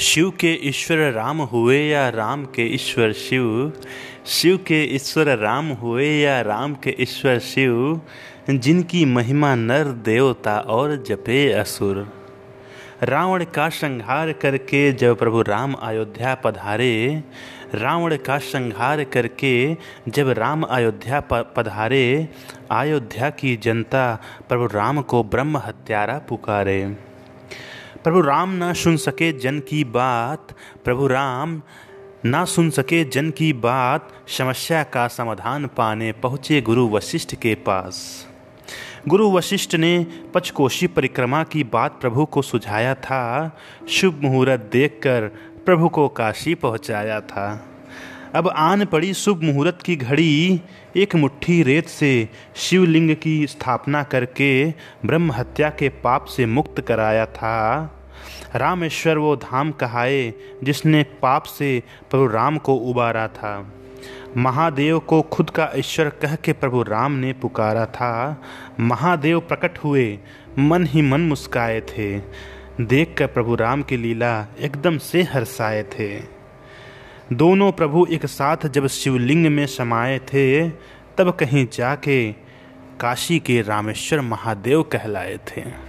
शिव के ईश्वर राम हुए या राम के ईश्वर शिव? शिव के ईश्वर राम हुए या राम के ईश्वर शिव? जिनकी महिमा नर देवता और जपे असुर। रावण का संहार करके जब प्रभु राम अयोध्या पधारे, रावण का संहार करके जब राम अयोध्या पधारे, अयोध्या की जनता प्रभु राम को ब्रह्म हत्यारा पुकारे। प्रभु राम ना सुन सके जन की बात, प्रभु राम ना सुन सके जन की बात, समस्या का समाधान पाने पहुँचे गुरु वशिष्ठ के पास। गुरु वशिष्ठ ने पचकोशी परिक्रमा की बात प्रभु को सुझाया था, शुभ मुहूर्त देखकर प्रभु को काशी पहुँचाया था। अब आन पड़ी शुभ मुहूर्त की घड़ी, एक मुट्ठी रेत से शिवलिंग की स्थापना करके ब्रह्म हत्या के पाप से मुक्त कराया था। रामेश्वर वो धाम कहाए जिसने पाप से प्रभु राम को उबारा था। महादेव को खुद का ईश्वर कह के प्रभु राम ने पुकारा था। महादेव प्रकट हुए, मन ही मन मुस्काए थे। देख कर प्रभु राम की लीला एकदम से हर्षाए थे। दोनों प्रभु एक साथ जब शिवलिंग में समाये थे, तब कहीं जाके काशी के रामेश्वर महादेव कहलाए थे।